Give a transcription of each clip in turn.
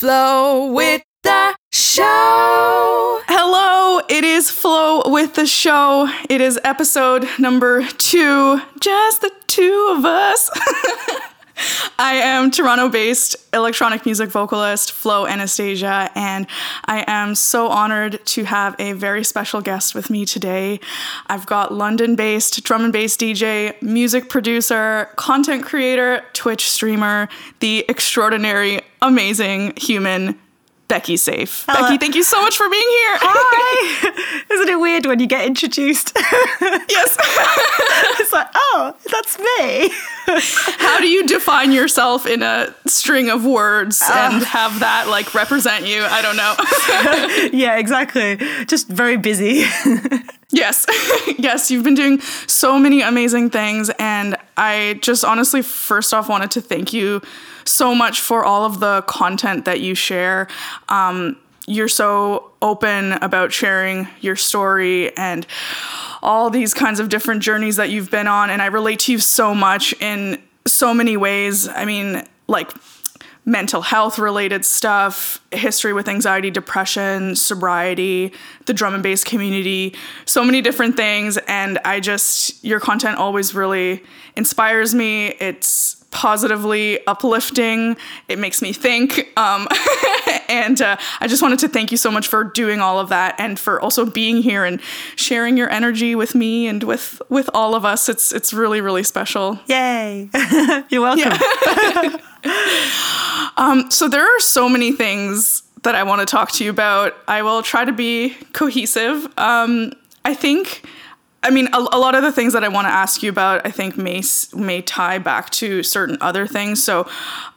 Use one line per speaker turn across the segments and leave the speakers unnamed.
Flow with the show.
Hello, it is Flow with the show. It is episode number two, just the two of us. I am Toronto based electronic music vocalist Flo Anastasia, and I am so honored to have a very special guest with me today. I've got London based drum and bass DJ, music producer, content creator, Twitch streamer, the extraordinary, amazing human Becky Safe.
Hello.
Becky, thank you so much for being here.
Hi! Isn't it weird when you get introduced?
yes.
it's like, oh, that's me.
How do you define yourself in a string of words ah. and have that like represent you? I don't know.
yeah, exactly. Just very busy.
yes. yes, you've been doing so many amazing things and I just honestly first off wanted to thank you so much for all of the content that you share. Um, you're so open about sharing your story and all these kinds of different journeys that you've been on. And I relate to you so much in so many ways. I mean, like mental health related stuff, history with anxiety, depression, sobriety, the drum and bass community, so many different things. And I just, your content always really inspires me. It's positively uplifting. It makes me think. Um, and uh, I just wanted to thank you so much for doing all of that and for also being here and sharing your energy with me and with with all of us. It's it's really really special.
Yay! You're welcome.
Um, so there are so many things that I want to talk to you about. I will try to be cohesive. Um, I think. I mean, a, a, lot of the things that I want to ask you about, I think may may tie back to certain other things. So,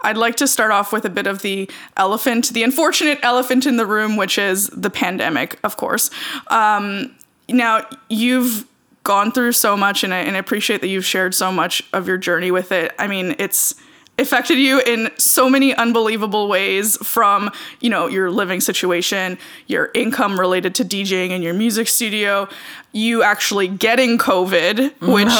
I'd like to start off with a bit of the elephant, the unfortunate elephant in the room, which is the pandemic, of course. Um, now, you've gone through so much, and I, and I appreciate that you've shared so much of your journey with it. I mean, it's affected you in so many unbelievable ways from you know your living situation your income related to djing and your music studio you actually getting covid which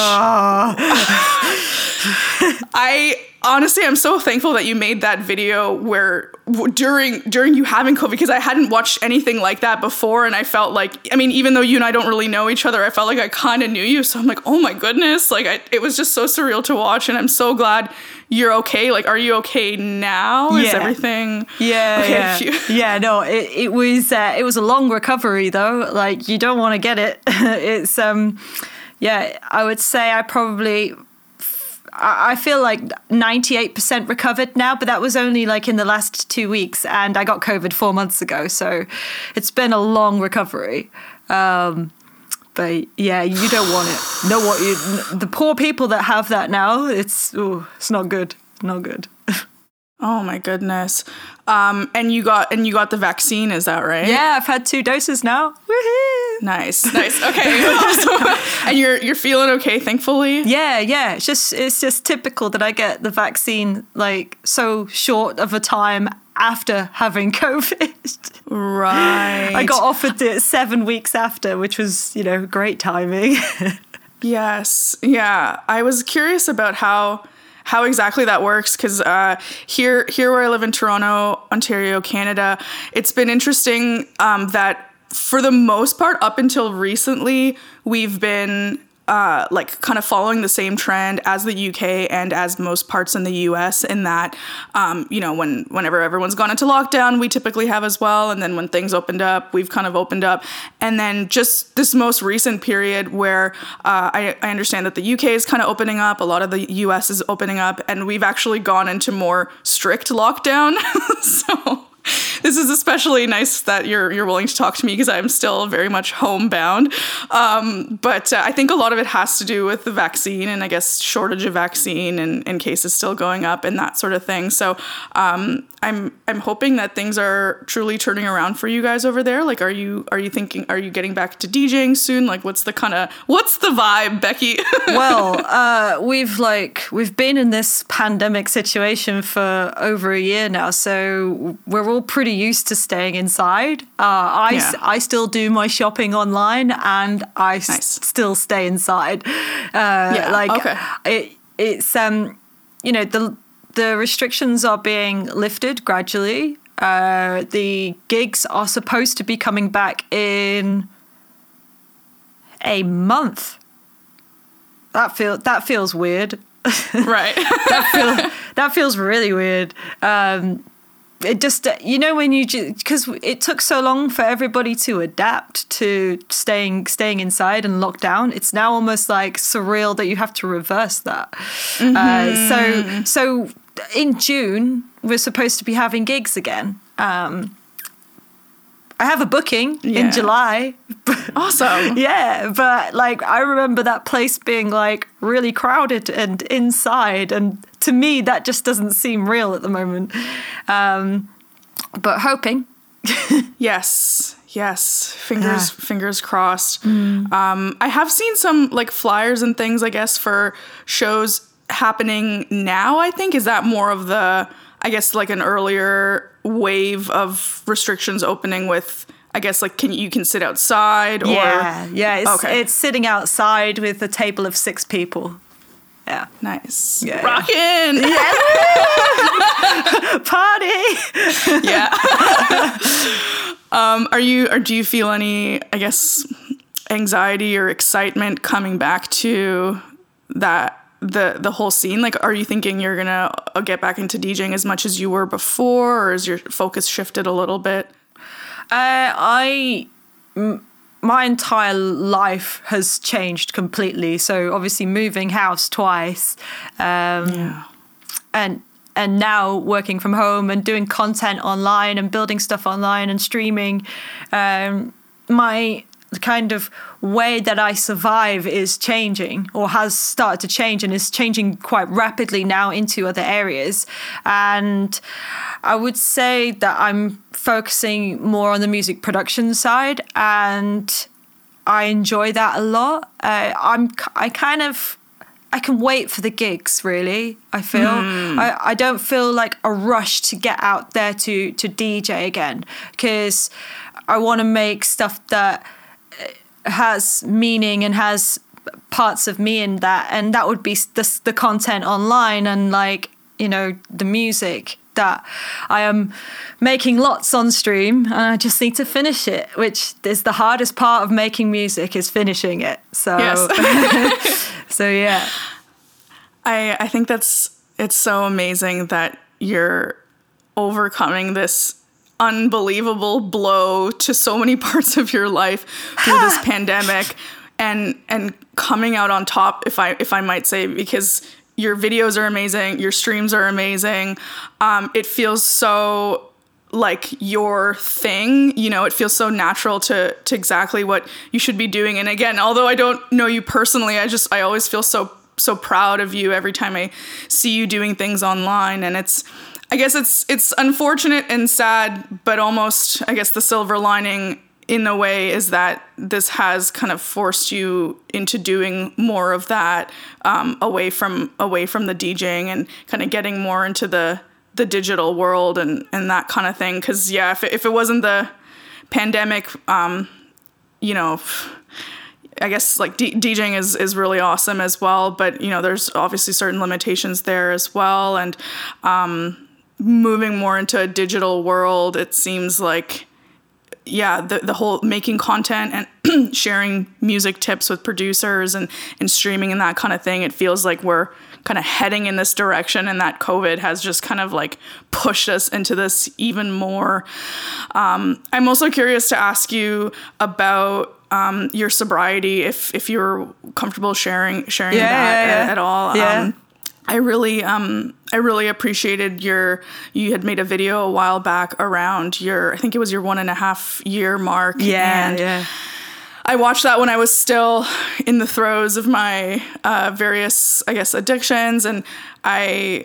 i honestly i'm so thankful that you made that video where during during you having covid because i hadn't watched anything like that before and i felt like i mean even though you and i don't really know each other i felt like i kind of knew you so i'm like oh my goodness like I, it was just so surreal to watch and i'm so glad you're okay like are you okay now is everything
Yeah,
Okay,
yeah, yeah. No, it, it was uh, it was a long recovery though. Like you don't want to get it. it's um, yeah. I would say I probably. I feel like 98% recovered now, but that was only like in the last two weeks, and I got COVID four months ago, so it's been a long recovery. Um, but yeah, you don't want it. Know what you? The poor people that have that now, it's ooh, it's not good. Not good.
Oh my goodness um and you got and you got the vaccine is that right
Yeah, I've had two doses now. Woohoo!
nice nice okay awesome. and you're you're feeling okay thankfully
Yeah, yeah. It's just it's just typical that I get the vaccine like so short of a time after having COVID.
right
I got offered it seven weeks after, which was, you know, great timing.
Yes. Yeah. I was curious about how how exactly that works because uh, here here where I live in Toronto, Ontario, Canada, it's been interesting um, that for the most part, up until recently, we've been uh, like kind of following the same trend as the UK and as most parts in the US in that um, you know when whenever everyone's gone into lockdown we typically have as well. And then when things opened up we've kind of opened up. And then just this most recent period where uh, I, I understand that the UK is kind of opening up a lot of the US is opening up and we've actually gone into more strict lockdown. So this is especially nice that you're you're willing to talk to me because I'm still very much homebound. Um, but uh, I think a lot of it has to do with the vaccine and I guess shortage of vaccine and, and cases still going up and that sort of thing. So um, I'm I'm hoping that things are truly turning around for you guys over there. Like, are you are you thinking are you getting back to DJing soon? Like, what's the kind of what's the vibe, Becky?
well, uh, we've like we've been in this pandemic situation for over a year now, so we're all pretty used to staying inside. Uh, I
Yeah.
I still do my shopping online, and I
Nice.
still stay inside. Uh,
Yeah,
like
okay.
it, it's um, you know the the restrictions are being lifted gradually. Uh, the gigs are supposed to be coming back in a month. That feel that feels weird.
Right.
that, feel, that feels really weird. Um, it just you know when you because it took so long for everybody to adapt to staying staying inside and locked down it's now almost like surreal that you have to reverse that mm-hmm. uh, so so in june we're supposed to be having gigs again um, I have a booking yeah. in July.
Awesome.
yeah, but like I remember that place being like really crowded and inside and to me that just doesn't seem real at the moment. Um, but hoping.
yes. Yes, fingers yeah. fingers crossed. Mm. Um, I have seen some like flyers and things, I guess, for shows happening now. I think is that more of the, I guess, like an earlier wave of restrictions opening with I guess like can you can sit outside or
Yeah, yeah, it's, okay. it's sitting outside with a table of 6 people. Yeah.
Nice.
Yeah.
Rockin'.
Yeah. Party.
yeah. um, are you or do you feel any I guess anxiety or excitement coming back to that the the whole scene like are you thinking you're gonna uh, get back into djing as much as you were before or is your focus shifted a little bit
uh, I m- my entire life has changed completely so obviously moving house twice um, yeah. and and now working from home and doing content online and building stuff online and streaming um, my kind of way that I survive is changing or has started to change and is changing quite rapidly now into other areas. And I would say that I'm focusing more on the music production side and I enjoy that a lot. Uh, I'm I kind of I can wait for the gigs really. I feel mm. I, I don't feel like a rush to get out there to to DJ again because I want to make stuff that has meaning and has parts of me in that and that would be the, the content online and like you know the music that I am making lots on stream and I just need to finish it, which is the hardest part of making music is finishing it. So yes. so yeah.
I I think that's it's so amazing that you're overcoming this unbelievable blow to so many parts of your life through this pandemic and and coming out on top if i if i might say because your videos are amazing your streams are amazing. Um, it feels so like your thing you know it feels so natural to to exactly what you should be doing. And again although i don't know you personally i just i always feel so so proud of you every time i see you doing things online. And it's I guess it's it's unfortunate and sad, but almost I guess the silver lining in a way is that this has kind of forced you into doing more of that um, away from away from the DJing and kind of getting more into the the digital world and and that kind of thing. Because yeah, if it, if it wasn't the pandemic, um, you know. I guess like D- DJing is is really awesome as well, but you know there's obviously certain limitations there as well, and um, moving more into a digital world, it seems like yeah, the, the whole making content and sharing music tips with producers and, and streaming and that kind of thing, it feels like we're kind of heading in this direction and that COVID has just kind of like pushed us into this even more. Um, I'm also curious to ask you about um, your sobriety, if if you're comfortable sharing sharing
yeah,
that
yeah, yeah.
At, all.
Yeah.
Um, I really um I really appreciated your you had made a video a while back around your I think it was your one and a half year mark.
Yeah, and yeah.
I watched that when I was still in the throes of my uh, various I guess addictions and I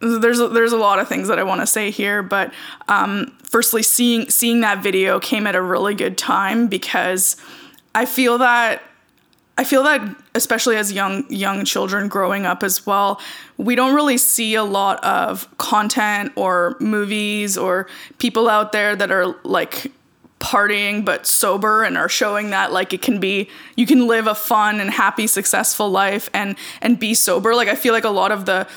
there's a, there's a lot of things that I want to say here, but um, firstly, seeing seeing that video came at a really good time because I feel that I feel that especially as young young children growing up as well, we don't really see a lot of content or movies or people out there that are like partying but sober and are showing that like it can be you can live a fun and happy successful life and and be sober. Like i feel like a lot of the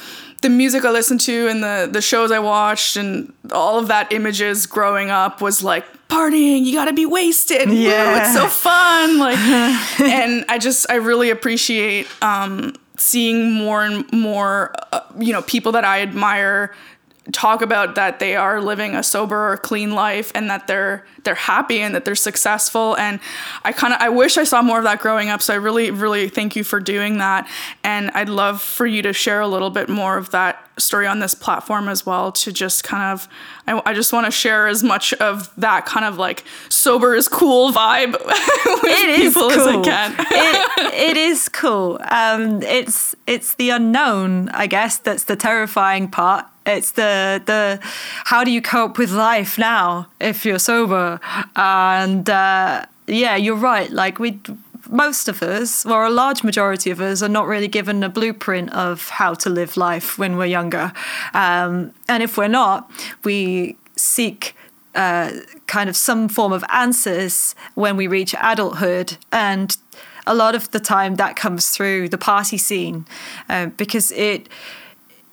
the music I listened to and the the shows I watched and all of that images growing up was like partying. You got to be wasted.
Yeah.
it's so fun. Like, and I just I really appreciate um, seeing more and more, uh, you know, people that I admire talk about that they are living a sober or clean life and that they're they're happy and that they're successful and I kind of I wish I saw more of that growing up so I really really thank you for doing that and I'd love for you to share a little bit more of that story on this platform as well to just kind of I, I just want to share as much of that kind of like sober is cool vibe with
It is
people
cool.
as I can
it, it is cool. Um, it's it's the unknown, I guess. That's the terrifying part. It's the the how do you cope with life now if you're sober? And uh, yeah, you're right. Like we, most of us, or a large majority of us, are not really given a blueprint of how to live life when we're younger. Um, and if we're not, we seek uh, kind of some form of answers when we reach adulthood and a lot of the time that comes through the party scene uh, because it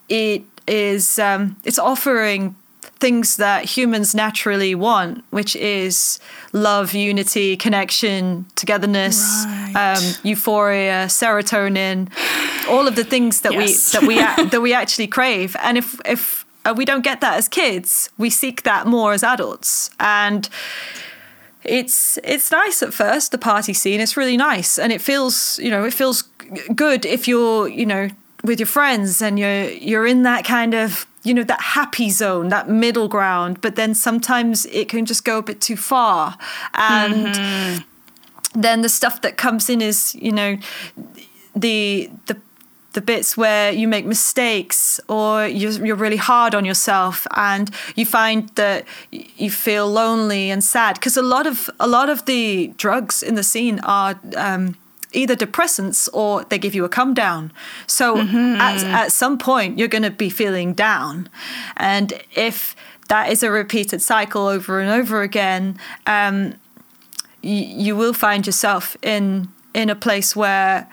it is um, it's offering things that humans naturally want which is love unity connection togetherness
Right.
um, euphoria serotonin all of the things that
Yes.
we that we a- that we actually crave and if if uh, we don't get that as kids we seek that more as adults and it's it's nice at first the party scene it's really nice and it feels you know it feels good if you're you know with your friends and you're you're in that kind of you know that happy zone that middle ground but then sometimes it can just go a bit too far. And then the stuff that comes in is you know the the the bits where you make mistakes or you're, you're really hard on yourself and you find that you feel lonely and sad. Because a lot of a lot of the drugs in the scene are um, either depressants or they give you a come down so at, at some point you're going to be feeling down and if that is a repeated cycle over and over again um, you, you will find yourself in in a place where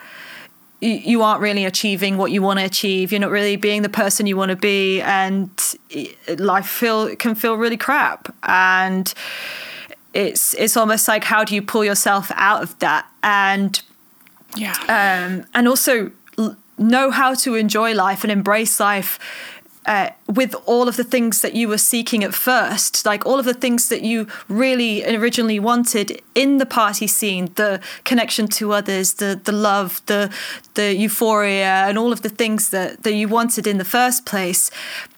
you, you aren't really achieving what you want to achieve. You're not really being the person you want to be, and life feel can feel really crap. And it's it's almost like how do you pull yourself out of that? And
yeah
um, and also know how to enjoy life and embrace life uh, with all of the things that you were seeking at first, like all of the things that you really originally wanted in the party scene, the connection to others, the the love, the the euphoria, and all of the things that that you wanted in the first place.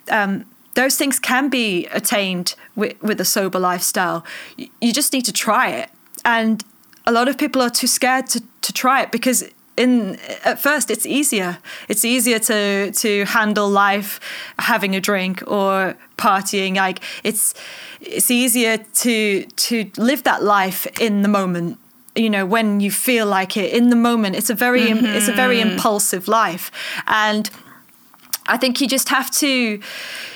Um, those things can be attained with, with a sober lifestyle. You just need to try it, and a lot of people are too scared to, to try it because in at first it's easier. It's easier to to handle life having a drink or partying. Like it's it's easier to to live that life in the moment. You know when you feel like it in the moment it's a very it's a very mm-hmm. impulsive life. And I think you just have to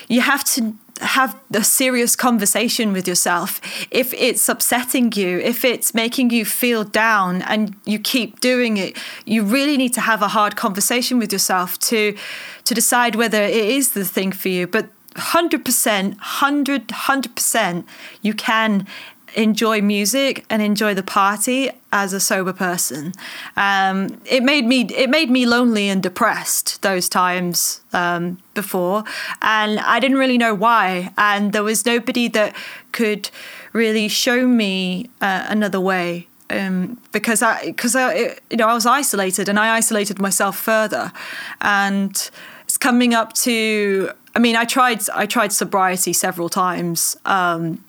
you have to have a serious conversation with yourself. If it's upsetting you if it's making you feel down and you keep doing it you really need to have a hard conversation with yourself to to decide whether it is the thing for you. But 100% 100 100% you can enjoy music and enjoy the party as a sober person. Um, it made me it made me lonely and depressed those times um, before, and I didn't really know why. And there was nobody that could really show me uh, another way. Um, because I, because I, you know, I was isolated, and I isolated myself further, and it's coming up to. I mean, I tried, I tried sobriety several times. Um,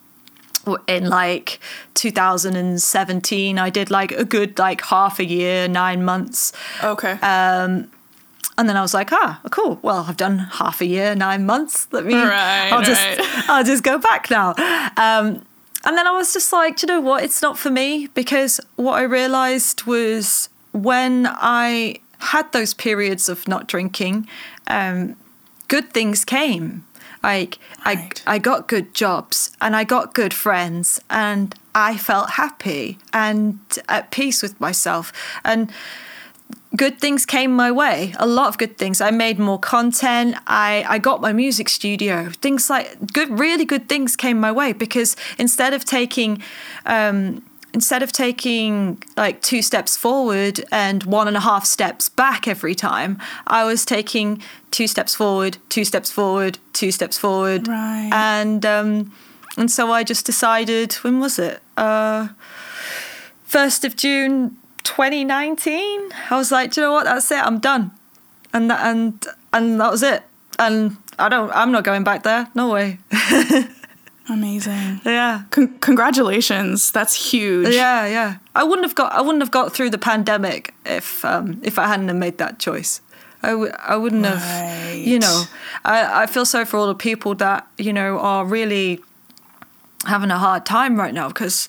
in like 2017 i did like a good like half a year nine months.
Okay.
Um and then i was like ah cool. Well i've done half a year nine months. Let me
Right,
i'll just
right.
i'll just go back now. Um, and then i was just like do you know what? It's not for me. Because what i realized was when i had those periods of not drinking um, good things came like
Right.
I, I got good jobs and I got good friends and I felt happy and at peace with myself and good things came my way. A lot of good things. I made more content. I, I got my music studio. Things like good, really good things came my way because instead of taking, um, instead of taking like two steps forward and one and a half steps back every time, I was taking two steps forward, two steps forward, two steps forward,
Right.
and um, and so I just decided. When was it? Uh, first of June 2019. I was like, Do you know what? That's it. I'm done. And that, and and that was it. And I don't. I'm not going back there. No way.
Amazing.
yeah.
Con- congratulations. That's huge.
Yeah, yeah. I wouldn't have got. I wouldn't have got through the pandemic if um, if I hadn't have made that choice. I w- I wouldn't have. You know, I, I feel sorry for all the people that you know are really having a hard time right now because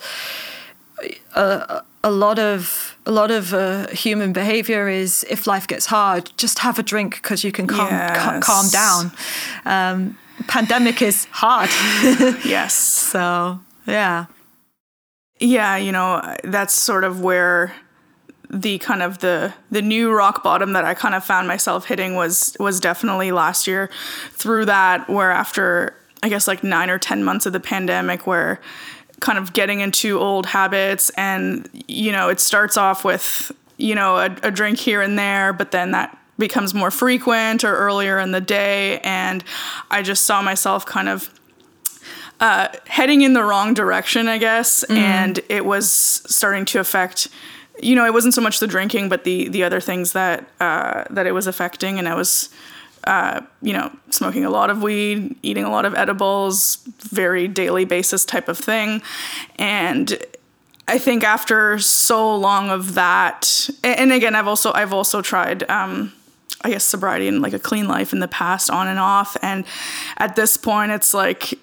a, a lot of a lot of uh, human behavior is if life gets hard, just have a drink because you can calm ca- calm down. Um, pandemic is hard,
Yes.
so yeah.
Yeah, you know, that's sort of where the kind of the the new rock bottom that I kind of found myself hitting was was definitely last year through that where after I guess like 9 or 10 months of the pandemic where kind of getting into old habits and you know, it starts off with you know, a, a drink here and there, but then that becomes more frequent or earlier in the day and I just saw myself kind of uh, heading in the wrong direction, I guess, and it was starting to affect. You know, it wasn't so much the drinking, but the the other things that uh, that it was affecting, and I was, uh, you know, smoking a lot of weed, eating a lot of edibles, very daily basis type of thing, and I think after so long of that, and again, I've also I've also tried. Um, I guess sobriety and like a clean life in the past, on and off, and at this point, it's like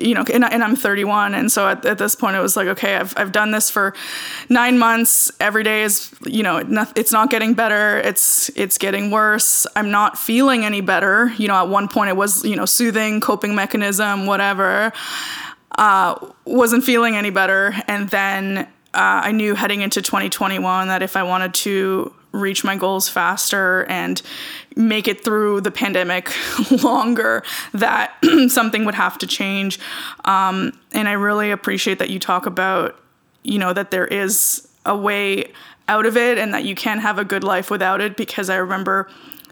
you know, and, and I'm 31, and so at, at this point it was like, okay, I've I've done this for nine months. Every day is, you know, it's not getting better. It's it's getting worse. I'm not feeling any better. You know, at one point it was, you know, soothing, coping mechanism, whatever. Uh, wasn't feeling any better, and then uh, I knew heading into 2021 that if I wanted to reach my goals faster and make it through the pandemic longer that something would have to change. Um, and i really appreciate that you talk about you know that there is a way out of it and that you can have a good life without it because i remember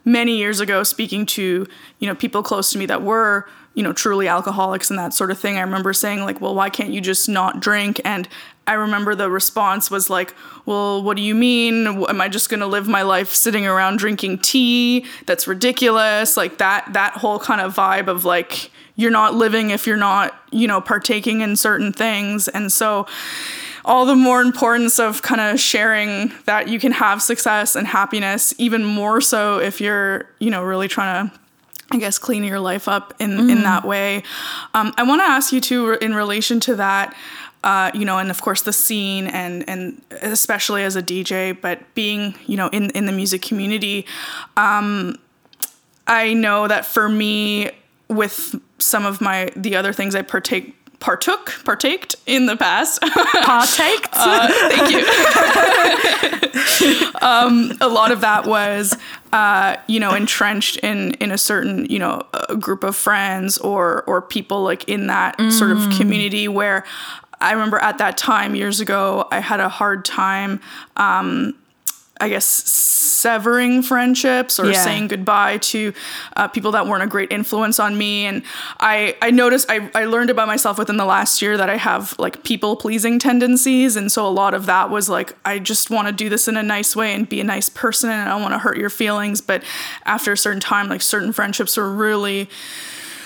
many years ago speaking to you know people close to me that were you know truly alcoholics and that sort of thing i remember saying like well why can't you just not drink? And i remember the response was like well what do you mean? Am i just going to live my life sitting around drinking tea? That's ridiculous. Like that that whole kind of vibe of like you're not living if you're not you know partaking in certain things. And so all the more importance of kind of sharing that you can have success and happiness even more so if you're you know really trying to I guess clean your life up in in that way. Um, I want to ask you too in relation to that. Uh, you know, and of course the scene, and and especially as a DJ, but being you know in in the music community, um, I know that for me, with some of my the other things I partake partook partaked in the past
Partaked.
uh, thank you. um, a lot of that was, uh, you know, entrenched in in a certain, you know, group of friends or or people like in that sort of community where I remember at that time years ago, I had a hard time. Um, I guess severing friendships or
Yeah.
saying goodbye to uh, people that weren't a great influence on me. And I, I noticed, I, I learned about myself within the last year that I have like people pleasing tendencies. And so a lot of that was like, I just want to do this in a nice way and be a nice person and I don't want to hurt your feelings. But after a certain time, like certain friendships were really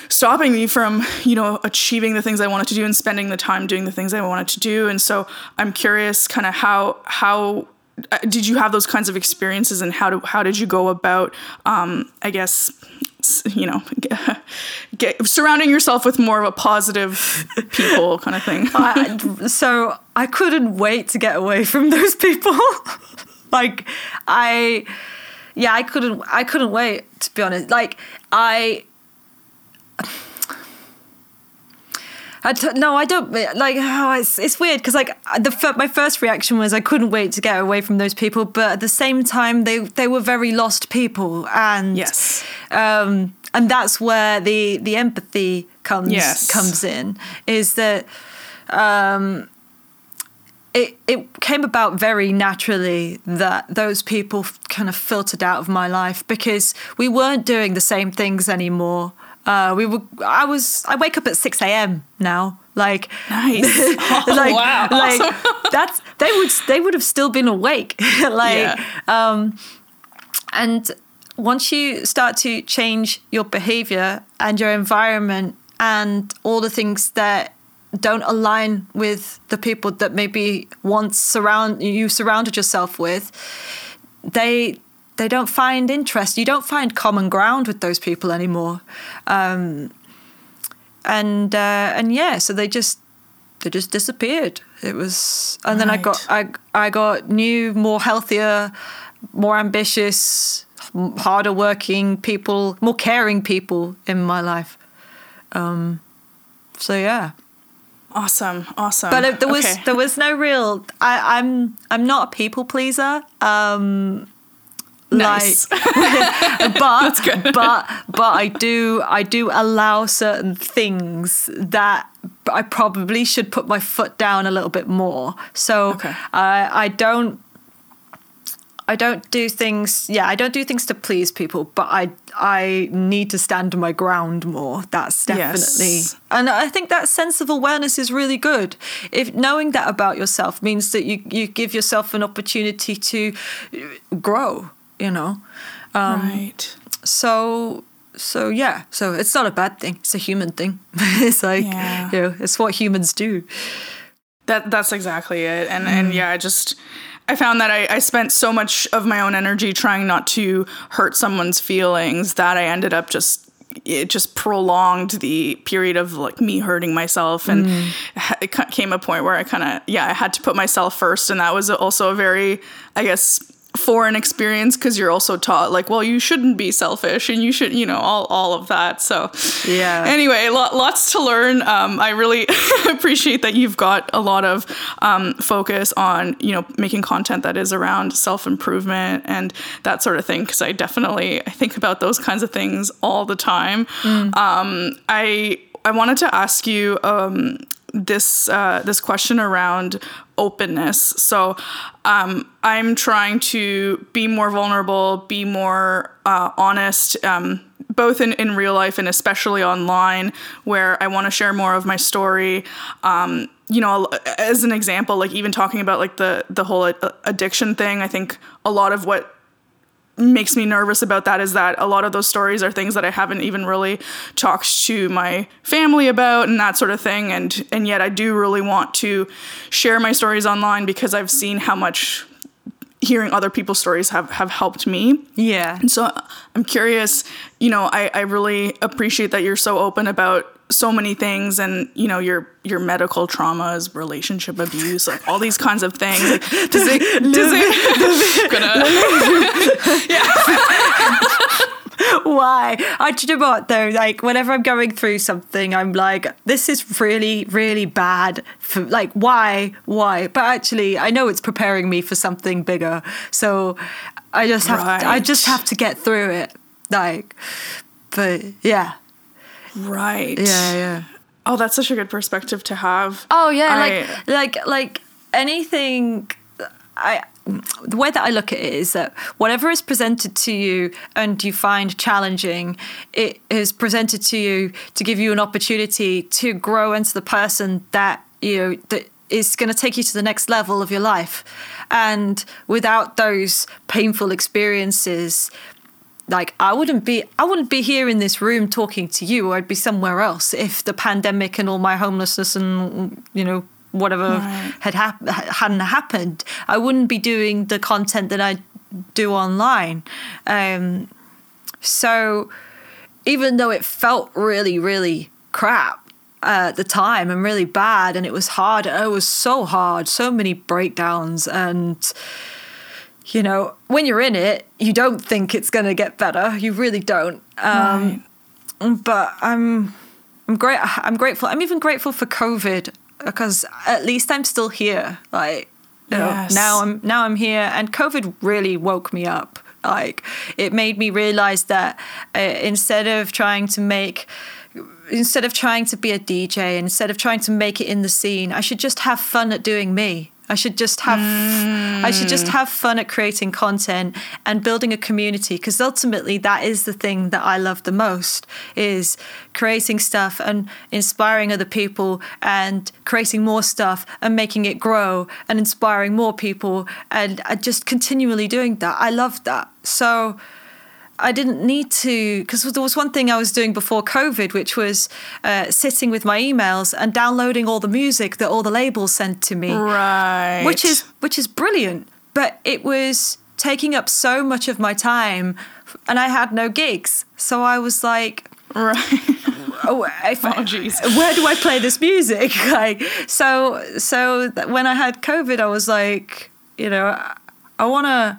stopping me from you know achieving the things i wanted to do and spending the time doing the things i wanted to do and so i'm curious kind of how how did you have those kinds of experiences and how do how did you go about um i guess you know get, surrounding yourself with more of a positive people kind of thing
I, so I couldn't wait to get away from those people. like I, yeah, I couldn't. I couldn't wait to be honest. Like I, I don't, no, I don't like. Oh, it's it's weird because like the fir- my first reaction was I couldn't wait to get away from those people, but at the same time they they were very lost people, and
Yes.
um, and that's where the the empathy comes
Yes.
comes in. Is that um, it it came about very naturally that those people kind of filtered out of my life because we weren't doing the same things anymore. Uh, we were. I was. I wake up at six a.m. now. Like
Nice.
like,
wow.
like
Awesome.
that's they would they would have still been awake. like
Yeah.
um, and once you start to change your behavior and your environment and all the things that don't align with the people that maybe once surround you surrounded yourself with, they they don't find interest. You don't find common ground with those people anymore. Um, and uh, and yeah, so they just they just disappeared. It was, and then I got I I got new, more healthier, more ambitious, harder working people, more caring people in my life. Um, so yeah,
Awesome. Awesome.
but it, there was
Okay.
there was no real. I, I'm I'm not a people pleaser. Um,
Nice.
like but but but I do I do allow certain things that I probably should put my foot down a little bit more. So
Okay.
I I don't I don't do things yeah, I don't do things to please people, but I I need to stand my ground more. That's definitely
Yes.
and I think that sense of awareness is really good. If knowing that about yourself means that you, you give yourself an opportunity to grow, you know. Um,
right.
So so yeah, so it's not a bad thing. It's a human thing. it's like
Yeah.
you know, it's what humans do.
That that's exactly it. And
Mm.
and yeah, I just I found that I, I spent so much of my own energy trying not to hurt someone's feelings that I ended up just it just prolonged the period of like me hurting myself and
Mm.
it came a point where I kind of yeah I had to put myself first and that was also a very I guess foreign experience because you're also taught like well you shouldn't be selfish and you should you know all all of that. So
Yeah.
anyway lo- lots to learn. Um, i really appreciate that you've got a lot of um, focus on you know making content that is around self-improvement and that sort of thing because i definitely i think about those kinds of things all the time. Um, i i wanted to ask you um, this uh, this question around openness. So um, I'm trying to be more vulnerable, be more uh, honest, um, both in, in real life and especially online, where I want to share more of my story. Um, you know, as an example, like even talking about like the the whole addiction thing, I think a lot of what makes me nervous about that is that a lot of those stories are things that I haven't even really talked to my family about and that sort of thing. And and yet I do really want to share my stories online because I've seen how much hearing other people's stories have have helped me.
Yeah.
And so I'm curious, you know, I, I really appreciate that you're so open about so many things and you know your your medical traumas relationship abuse like all these kinds of things like does it does it gonna
Why? I do you know what though? Like whenever I'm going through something, I'm like, this is really, really bad. For like, why, why? But actually, I know it's preparing me for something bigger. So I just have, to, I just have to get through it. Like, but yeah,
right
yeah, yeah.
oh that's such a good perspective to have
Oh yeah,
I-
like like like anything. I the way that I look at it is that whatever is presented to you and you find challenging, it is presented to you to give you an opportunity to grow into the person that you know that is going to take you to the next level of your life. And without those painful experiences, like I wouldn't be I wouldn't be here in this room talking to you or I'd be somewhere else if the pandemic and all my homelessness and you know whatever
Right.
had hap- hadn't happened I wouldn't be doing the content that I do online um so even though it felt really really crap uh, at the time and really bad and it was hard it was so hard so many breakdowns and you know, when you're in it, you don't think it's going to get better. You really don't. Um, But I'm I'm great. I'm grateful. I'm even grateful for COVID because at least I'm still here. Like you know, now I'm now I'm here, and COVID really woke me up. Like it made me realize that uh, instead of trying to make instead of trying to be a DJ, instead of trying to make it in the scene, I should just have fun at doing me. I should just have I should just have fun at creating content and building a community because ultimately that is the thing that I love the most is creating stuff and inspiring other people and creating more stuff and making it grow and inspiring more people and uh, just continually doing that. I love that. So I didn't need to because there was one thing I was doing before COVID, which was uh, sitting with my emails and downloading all the music that all the labels sent to me,
Right.
which is which is brilliant. But it was taking up so much of my time, and I had no gigs, so I was like,
right.
oh, if
Oh,
where do I play this music? like, so, so when I had COVID, I was like, you know, I, I want to,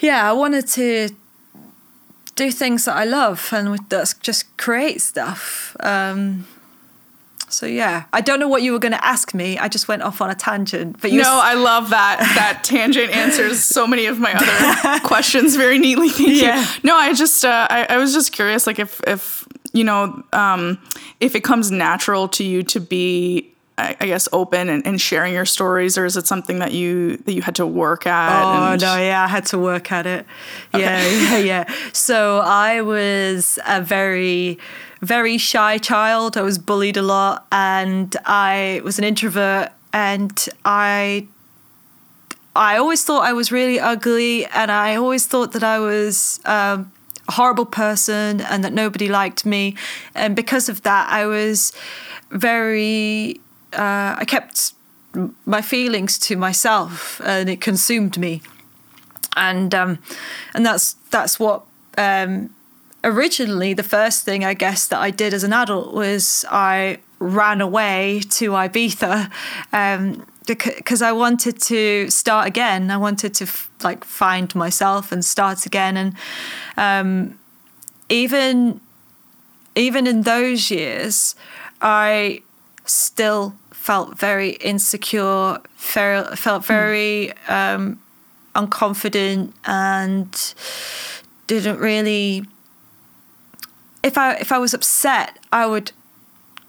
yeah, I wanted to do things that I love and with- that's just create stuff. Um, so yeah, I don't know what you were going to ask me. I just went off on a tangent, but you.
No, I love that. That tangent answers so many of my other questions very neatly. Thank
Yeah.
you. No, I just uh, I, I was just curious, like if if you know um, if it comes natural to you to be. I I guess open and, and sharing your stories, or is it something that you that you had to work at?
Oh
and-
no, yeah, I had to work at it. Yeah, yeah, yeah. So I was a very, very shy child. I was bullied a lot, and I was an introvert, and I. I always thought I was really ugly, and I always thought that I was um, a horrible person and that nobody liked me. And because of that, I was very. Uh, I kept my feelings to myself, and it consumed me. And um, and that's that's what um, originally the first thing I guess that I did as an adult was I ran away to Ibiza. Um, because I wanted to start again, I wanted to f- like find myself and start again, and um, even even in those years, I still felt very insecure, felt very um, unconfident, and didn't really. If I if I was upset, I would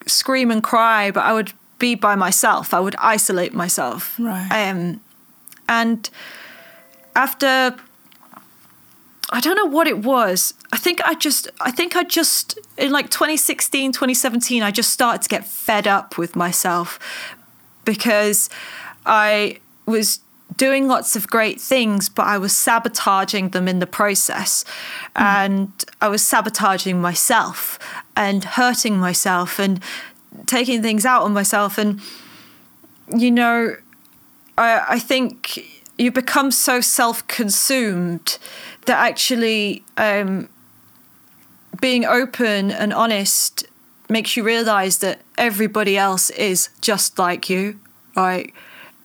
scream and cry, but I would be by myself. I would isolate myself.
Right.
Um, and after I don't know what it was. I think I just I think I just in like 2016, 2017 I just started to get fed up with myself because I was doing lots of great things but I was sabotaging them in the process. Hmm. And I was sabotaging myself and hurting myself and taking things out on myself. And you know I, I think you become so self-consumed that actually um, being open and honest makes you realize that everybody else is just like you right?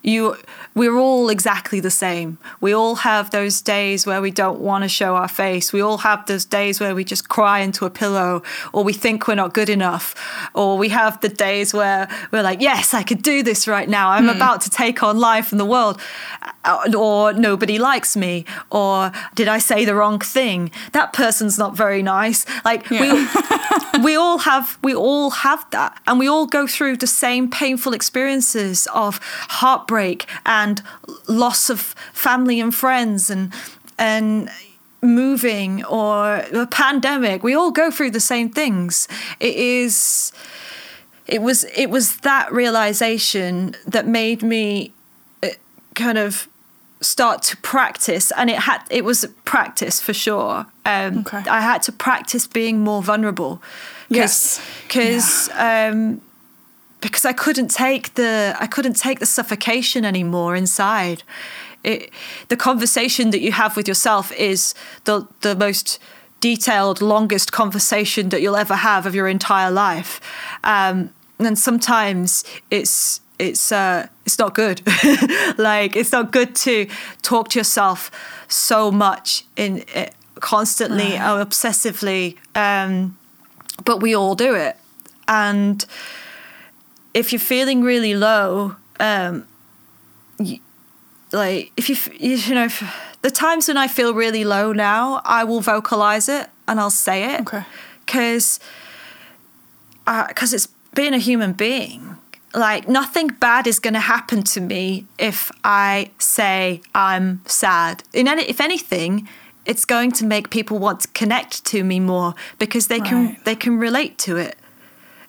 You we're all exactly the same. We all have those days where we don't want to show our face. We all have those days where we just cry into a pillow or we think we're not good enough or we have the days where we're like yes i could do this right now. I'm about to take on life and the world or nobody likes me or did i say the wrong thing? That person's not very nice. Like we we all have we all have that. And we all go through the same painful experiences of heartbreak and loss of family and friends and and moving or a pandemic. We all go through the same things. It is it was it was that realization that made me uh, kind of start to practice and it had it was practice for sure. Um
Okay.
i had to practice being more vulnerable.
Yes.
because um because i couldn't take the i couldn't take the suffocation anymore inside. It the conversation that you have with yourself is the the most detailed longest conversation that you'll ever have of your entire life. Um and sometimes it's it's uh it's not good like it's not good to talk to yourself so much in uh, constantly or obsessively um but we all do it and if you're feeling really low, um, you, like if you you, you know if, the times when I feel really low now, I will vocalize it and I'll say it
Okay.
because because it's being a human being. Like nothing bad is going to happen to me if I say I'm sad. In any, if anything, it's going to make people want to connect to me more because they can they can relate to it.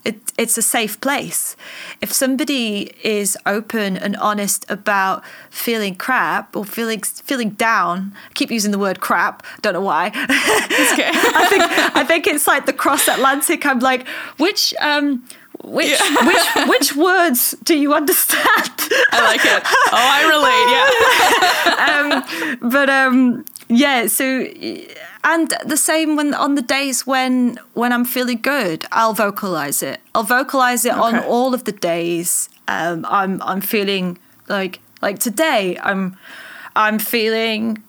It, it's a safe place. If somebody is open and honest about feeling crap or feeling feeling down, I keep using the word crap. Don't know why.
Okay.
I think I think it's like the cross Atlantic. I'm like, which um, which
Yeah.
which which words do you understand?
I like it. Oh, I relate. Yeah.
but um, yeah. So and the same when on the days when when I'm feeling good, I'll vocalize it. I'll vocalize it on all of the days. Um, I'm I'm feeling like like today. I'm I'm feeling.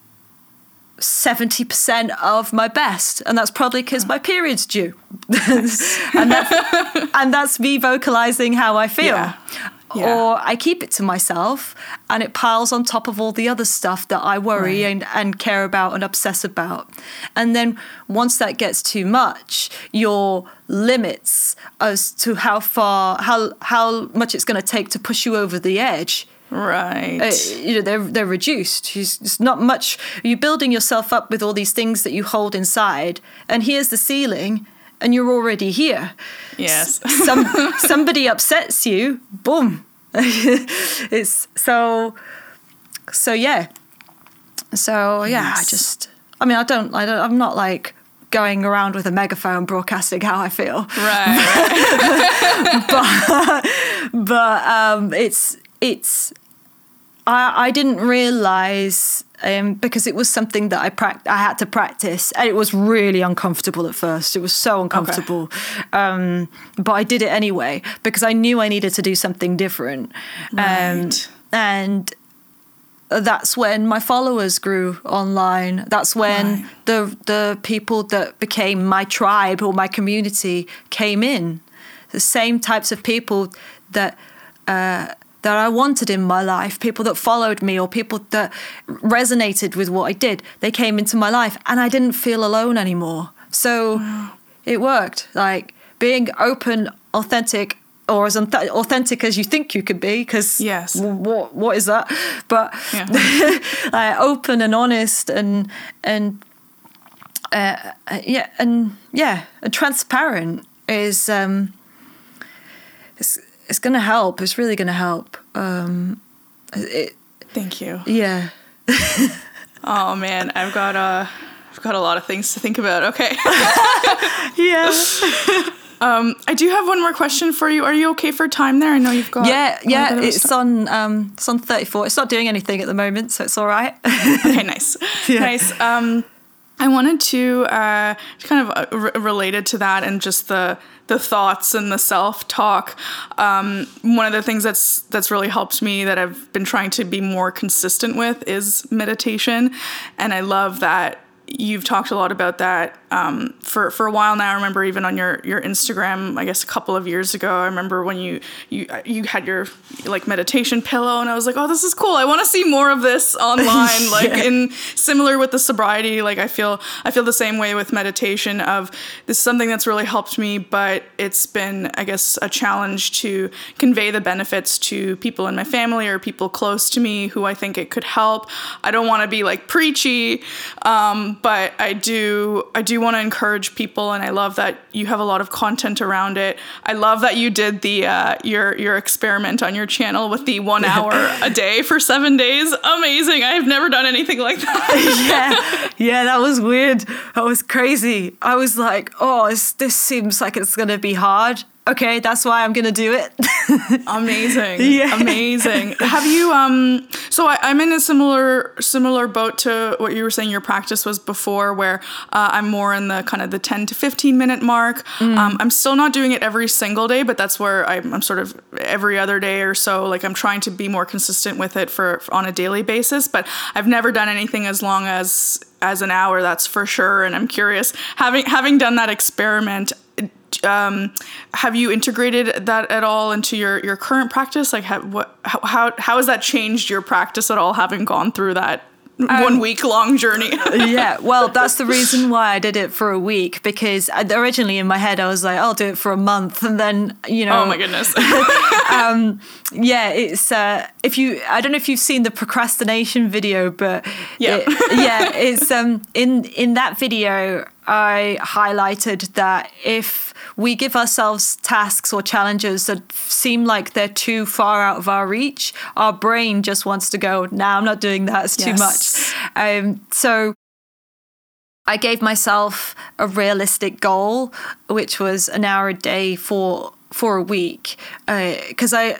70% of my best and that's probably because my period's due and, that's, and that's me vocalizing how i feel
Yeah. Yeah.
or i keep it to myself and it piles on top of all the other stuff that i worry
Right.
and, and care about and obsess about and then once that gets too much your limits as to how far how how much it's going to take to push you over the edge
Right.
uh, you know they're they're reduced. It's not much. You're building yourself up with all these things that you hold inside, and here's the ceiling, and you're already here.
yes.
Some somebody upsets you, boom. it's so so yeah. So yeah, I just. I mean, I don't. I don't. I'm not like going around with a megaphone broadcasting how I feel
right.
but um, it's it's I, I didn't realize um, because it was something that I prac- I had to practice and it was really uncomfortable at first. It was so uncomfortable, um, but I did it anyway because I knew I needed to do something different, um, and that's when my followers grew online. That's when
Right.
the the people that became my tribe or my community came in. The same types of people that uh, that I wanted in my life, people that followed me or people that resonated with what I did. They came into my life, and I didn't feel alone anymore. So it worked. Like being open, authentic. Or as authentic as you think you could be, because
Yes.
what what is that? But
Yeah.
like open and honest and and uh, uh, yeah and yeah and transparent is um it's gonna help. It's really gonna help. Um, it,
Thank you.
yeah.
Oh man, I've got uh, I've got a lot of things to think about. Okay.
Yeah.
Um, I do have one more question for you. Are you okay for time there? I know you've got.
Yeah, yeah, it's on um it's on 34. It's not doing anything at the moment, so it's all right.
okay, nice,
Yeah.
nice. Um, I wanted to uh, kind of uh, re- related to that and just the the thoughts and the self talk. Um, one of the things that's that's really helped me that I've been trying to be more consistent with is meditation, and I love that you've talked a lot about that um, for for a while now. I remember even on your your Instagram, I guess a couple of years ago. I remember when you you you had your like meditation pillow, and I was like, oh, this is cool. I want to see more of this online. Like in similar with the sobriety, like I feel I feel the same way with meditation. Of this is something that's really helped me, but it's been I guess a challenge to convey the benefits to people in my family or people close to me who I think it could help. I don't want to be like preachy, um, but I do I do want to encourage people, and I love that you have a lot of content around it. I love that you did the uh, your your experiment on your channel with the one hour a day for seven days. Amazing! I have never done anything like that.
yeah, yeah, that was weird. That was crazy. I was like, oh, this, this seems like it's gonna be hard. Okay, that's why I'm gonna do it.
Amazing.
Yeah.
Amazing. Have you um so I, I'm in a similar similar boat to what you were saying your practice was before where uh, I'm more in the kind of the 10 to 15 minute mark. Um, I'm still not doing it every single day, but that's where I'm, I'm sort of every other day or so like I'm trying to be more consistent with it for, for on a daily basis, but I've never done anything as long as as an hour that's for sure and I'm curious having having done that experiment um, have you integrated that at all into your your current practice? Like, have, what how how how has that changed your practice at all? Having gone through that one week long journey.
yeah, well, that's the reason why I did it for a week because originally in my head I was like, I'll do it for a month, and then you know,
oh my goodness.
yeah, it's uh, if you I don't know if you've seen the procrastination video, but
Yeah.
it- yeah, it's um in in that video I highlighted that if we give ourselves tasks or challenges that seem like they're too far out of our reach, our brain just wants to go, "Nah, I'm not doing that. It's too
Yes.
much." Um, so I gave myself a realistic goal, which was an hour a day for for a week, because I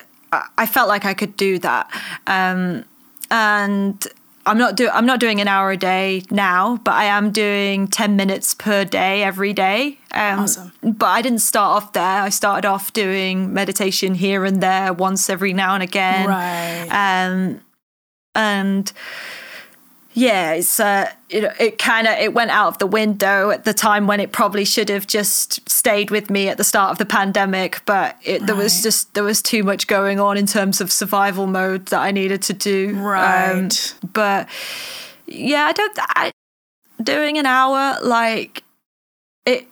I felt like I could do that, um, and I'm not do I'm not doing an hour a day now, but I am doing ten minutes per day every day. Um,
Awesome.
But I didn't start off there. I started off doing meditation here and there, once every now and again.
Right.
Um, and yeah, it's uh, it, it kind of it went out of the window at the time when it probably should have just stayed with me at the start of the pandemic. But it, there was just there was too much going on in terms of survival mode that I needed to do. Um,
Right.
but yeah, I don't. I, doing an hour like it.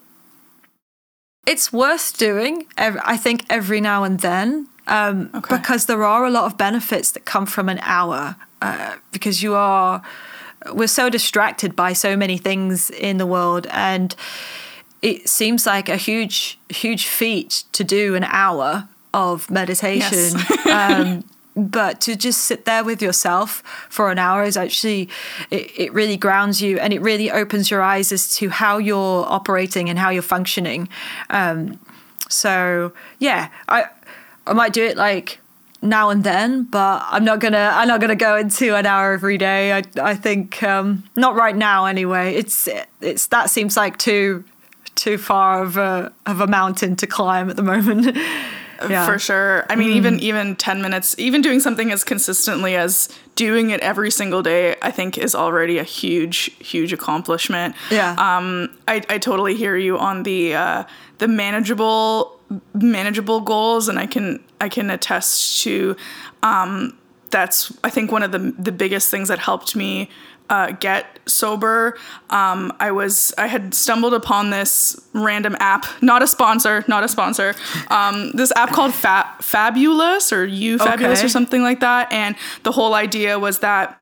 It's worth doing. I think every now and then, um,
Okay.
because there are a lot of benefits that come from an hour. Uh, because you are, we're so distracted by so many things in the world, and it seems like a huge, huge feat to do an hour of meditation. um, but to just sit there with yourself for an hour is actually it, it really grounds you and it really opens your eyes as to how you're operating and how you're functioning um, so yeah i i might do it like now and then but i'm not gonna i'm not gonna go into an hour every day i i think um not right now anyway it's it's that seems like too too far of a of a mountain to climb at the moment yeah.
For sure. I mean, even even ten minutes, even doing something as consistently as doing it every single day, I think is already a huge, huge accomplishment.
Yeah.
Um, I, I totally hear you on the uh, the manageable manageable goals, and I can I can attest to um, that's I think one of the the biggest things that helped me uh, get sober. Um, I was I had stumbled upon this random app, not a sponsor, not a sponsor. Um, this app called Fa- Fabulous or You Fabulous
Okay.
or something like that, and the whole idea was that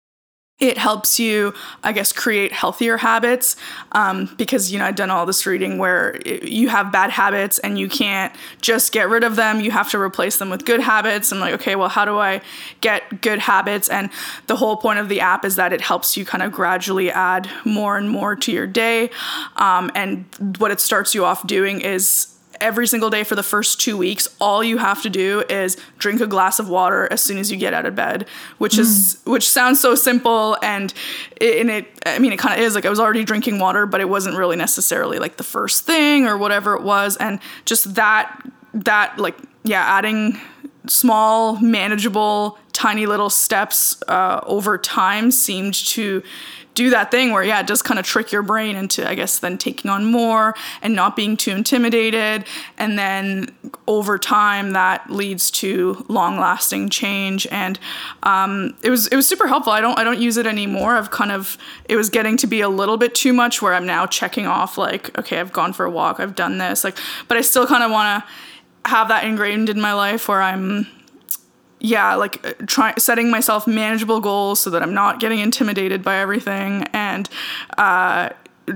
it helps you i guess create healthier habits um, because you know i've done all this reading where you have bad habits and you can't just get rid of them. You have to replace them with good habits. I'm like okay well how do i get good habits? And the whole point of the app is that it helps you kind of gradually add more and more to your day. Um, and what it starts you off doing is every single day for the first two weeks, all you have to do is drink a glass of water as soon as you get out of bed, which is which sounds so simple and it, and it I mean it kind of is like I was already drinking water, but it wasn't really necessarily like the first thing or whatever it was, and just that that like yeah adding small manageable tiny little steps uh, over time seemed to do that thing where yeah it does kind of trick your brain into i guess then taking on more and not being too intimidated. And then over time that leads to long lasting change. And um, it was it was super helpful. I don't i don't use it anymore. I've kind of it was getting to be a little bit too much where i'm now checking off like okay i've gone for a walk i've done this. Like but i still kind of want to have that ingrained in my life where i'm yeah, like uh, try setting myself manageable goals so that I'm not getting intimidated by everything, and uh,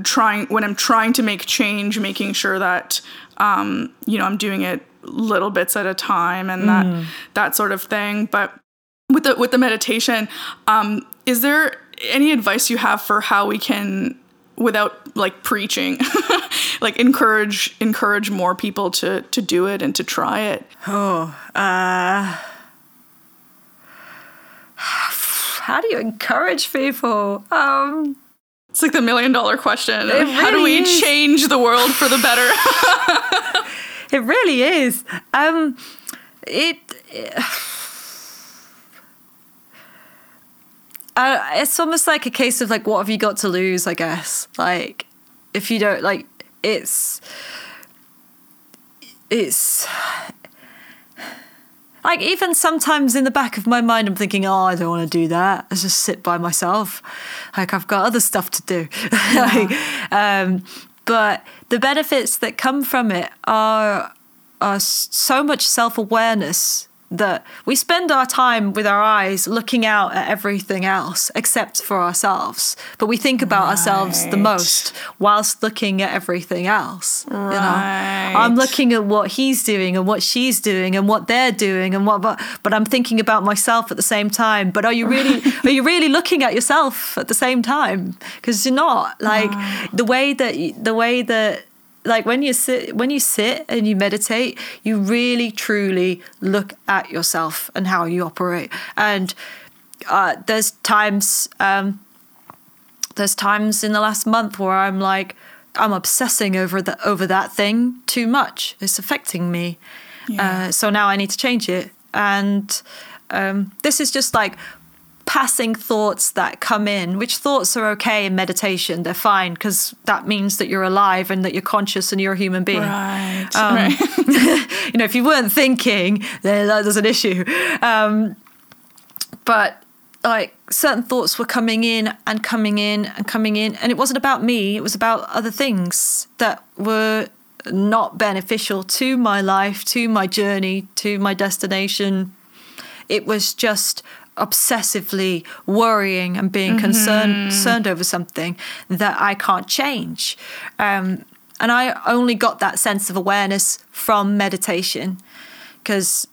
trying when I'm trying to make change, making sure that um, you know I'm doing it little bits at a time and that that sort of thing. But with the with the meditation, um, is there any advice you have for how we can without like preaching like encourage encourage more people to to do it and to try it
how do you encourage people um
It's like the million dollar question.
It
How do we
is.
change the world for the better?
It really is. Um, it. Uh, it's almost like a case of like, what have you got to lose? I guess. Like, if you don't like, it's. it's like even sometimes in the back of my mind i'm thinking oh i don't want to do that. I just sit by myself. Like i've got other stuff to do. Like, um, but the benefits that come from it are are so much self-awareness that we spend our time with our eyes looking out at everything else except for ourselves but we think about right. ourselves the most whilst looking at everything else
right.
you know i'm looking at what he's doing and what she's doing and what they're doing and what but, but i'm thinking about myself at the same time but are you really are you really looking at yourself at the same time because you're not like wow. the way that the way that like when you sit when you sit and you meditate you really truly look at yourself and how you operate. And uh, there's times um, there's times in the last month where i'm like i'm obsessing over the over that thing too much. It's affecting me. Yeah. uh, so now i need to change it. And um, this is just like passing thoughts that come in, which thoughts are okay in meditation. They're fine because that means that you're alive and that you're conscious and you're a human being.
Right. Um, right.
you know, if you weren't thinking, then there's an issue. Um, but like certain thoughts were coming in and coming in and coming in, and it wasn't about me. It was about other things that were not beneficial to my life, to my journey, to my destination. It was just obsessively worrying and being mm-hmm. concerned concerned over something that I can't change. Um, and I only got that sense of awareness from meditation because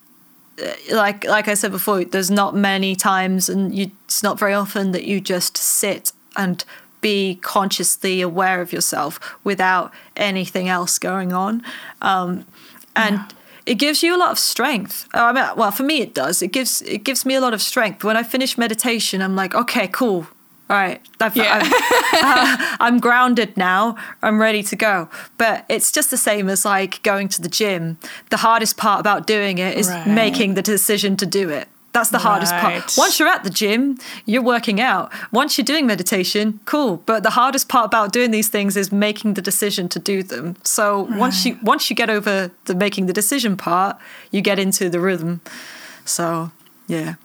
uh, like like I said before, there's not many times and you, it's not very often that you just sit and be consciously aware of yourself without anything else going on. Um, and yeah it gives you a lot of strength. Oh, I mean, well, for me it does. It gives it gives me a lot of strength. When I finish meditation, I'm like, okay, cool. All right, I've, yeah. i am uh, grounded now. I'm ready to go. But it's just the same as like going to the gym. The hardest part about doing it is right. making the decision to do it. That's the hardest part. Once you're at the gym, you're working out. Once you're doing meditation, cool. But the hardest part about doing these things is making the decision to do them. So right. once you once you get over the making the decision part, you get into the rhythm. So yeah.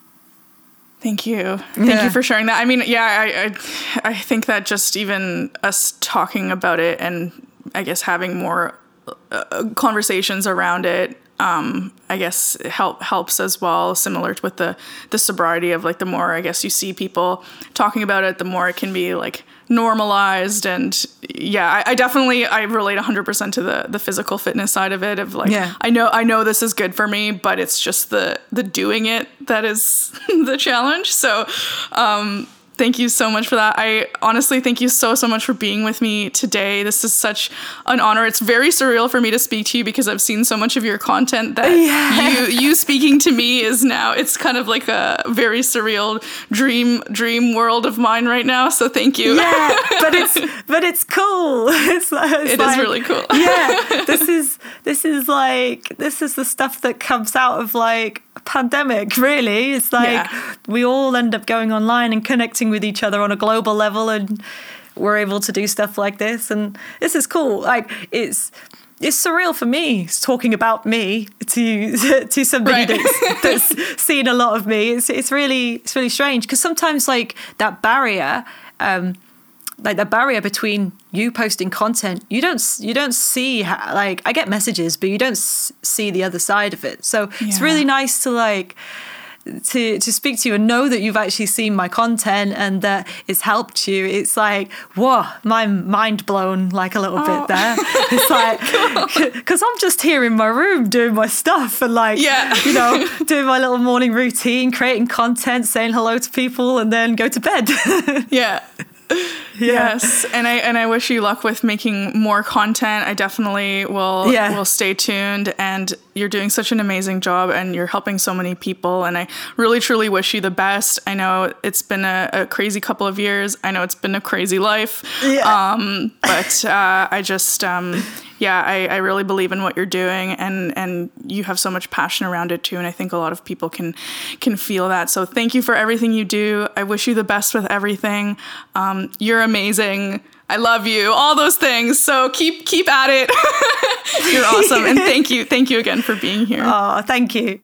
Thank you. Thank yeah. you for sharing that. I mean, yeah, I, I I think that just even us talking about it and I guess having more uh, conversations around it um, I guess help helps as well. Similar to with the the sobriety of like the more I guess you see people talking about it, the more it can be like normalized. And yeah, I, I definitely I relate 100 percent to the the physical fitness side of it. Of like yeah. I know I know this is good for me, but it's just the the doing it that is the challenge. So um, Thank you so much for that. I honestly thank you so, so much for being with me today. This is such an honor. It's very surreal for me to speak to you because I've seen so much of your content that yes. you you speaking to me is now it's kind of like a very surreal dream dream world of mine right now. So thank you.
Yeah, but it's but it's cool. It's,
it's it like, is really cool.
yeah, this is this is like this is the stuff that comes out of like pandemic, really. It's like yeah. we all end up going online and connecting with each other on a global level, and we're able to do stuff like this. And this is cool. Like, it's it's surreal for me talking about me to to somebody right. that's, that's seen a lot of me. It's it's really it's really strange because sometimes like that barrier. Um, like the barrier between you posting content you don't you don't see how, like i get messages but you don't see the other side of it. So yeah. it's really nice to like to to speak to you and know that you've actually seen my content and that it's helped you. It's like whoa my mind blown like a little oh. bit there. It's like because i'm just here in my room doing my stuff and like
yeah.
you know doing my little morning routine creating content saying hello to people and then go to bed.
Yeah Yes, and I and I wish you luck with making more content. I definitely will yeah. will stay tuned and you're doing such an amazing job and you're helping so many people and I really truly wish you the best. I know it's been a, a crazy couple of years. I know it's been a crazy life.
Yeah.
Um, but uh, I just um, yeah, I, I really believe in what you're doing, and and you have so much passion around it too. And I think a lot of people can can feel that. So thank you for everything you do. I wish you the best with everything. Um, you're amazing. I love you. All those things. So keep keep at it. you're awesome, and thank you, thank you again for being here.
Oh, thank you.